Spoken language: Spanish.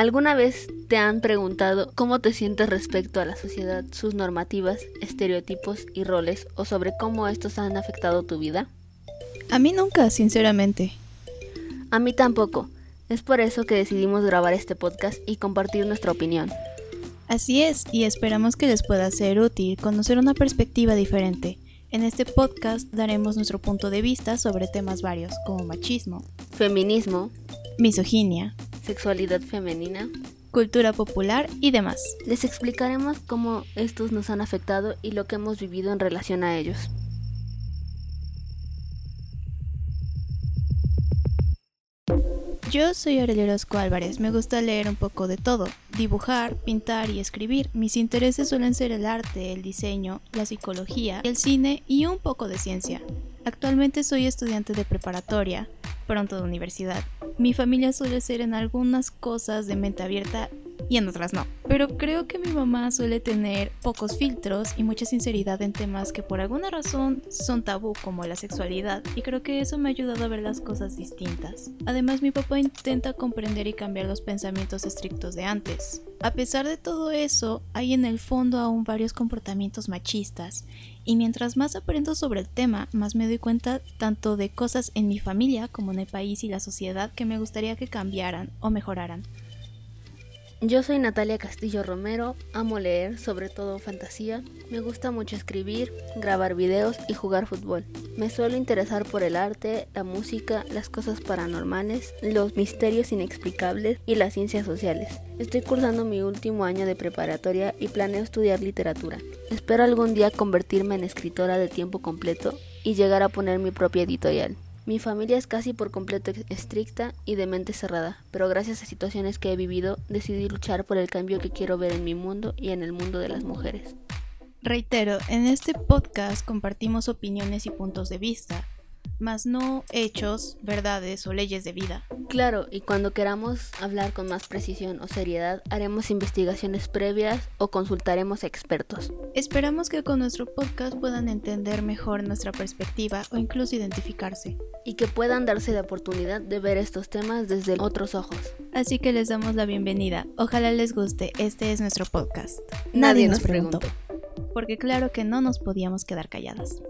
¿Alguna vez te han preguntado cómo te sientes respecto a la sociedad, sus normativas, estereotipos y roles o sobre cómo estos han afectado tu vida? A mí nunca, sinceramente. A mí tampoco. Es por eso que decidimos grabar este podcast y compartir nuestra opinión. Así es, y esperamos que les pueda ser útil conocer una perspectiva diferente. En este podcast daremos nuestro punto de vista sobre temas varios como machismo, Feminismo, misoginia, sexualidad femenina. cultura popular y demás. Les explicaremos cómo estos nos han afectado y lo que hemos vivido en relación a ellos. Yo soy Aurelia Orozco Álvarez, me gusta leer un poco de todo, dibujar, pintar y escribir. Mis intereses suelen ser el arte, el diseño, la psicología, el cine y un poco de ciencia. Actualmente soy estudiante de preparatoria, pronto de universidad. Mi familia suele ser en algunas cosas de mente abierta y en otras no. Pero creo que mi mamá suele tener pocos filtros y mucha sinceridad en temas que por alguna razón son tabú como la sexualidad y creo que eso me ha ayudado a ver las cosas distintas. Además mi papá intenta comprender y cambiar los pensamientos estrictos de antes. A pesar de todo eso, hay en el fondo aún varios comportamientos machistas y mientras más aprendo sobre el tema, más me doy cuenta tanto de cosas en mi familia como en el país y la sociedad que me gustaría que cambiaran o mejoraran. Yo soy Natalia Castillo Romero, amo leer, sobre todo fantasía, me gusta mucho escribir, grabar videos y jugar fútbol. Me suelo interesar por el arte, la música, las cosas paranormales, los misterios inexplicables y las ciencias sociales. Estoy cursando mi último año de preparatoria y planeo estudiar literatura. Espero algún día convertirme en escritora de tiempo completo y llegar a poner mi propia editorial. Mi familia es casi por completo estricta y de mente cerrada, pero gracias a situaciones que he vivido decidí luchar por el cambio que quiero ver en mi mundo y en el mundo de las mujeres. Reitero, en este podcast compartimos opiniones y puntos de vista, mas no hechos, verdades o leyes de vida. Claro, y cuando queramos hablar con más precisión o seriedad, haremos investigaciones previas o consultaremos expertos. Esperamos que con nuestro podcast puedan entender mejor nuestra perspectiva o incluso identificarse. Y que puedan darse la oportunidad de ver estos temas desde otros ojos. Así que les damos la bienvenida. Ojalá les guste. Este es nuestro podcast. Nadie, nos preguntó. Porque claro que no nos podíamos quedar calladas.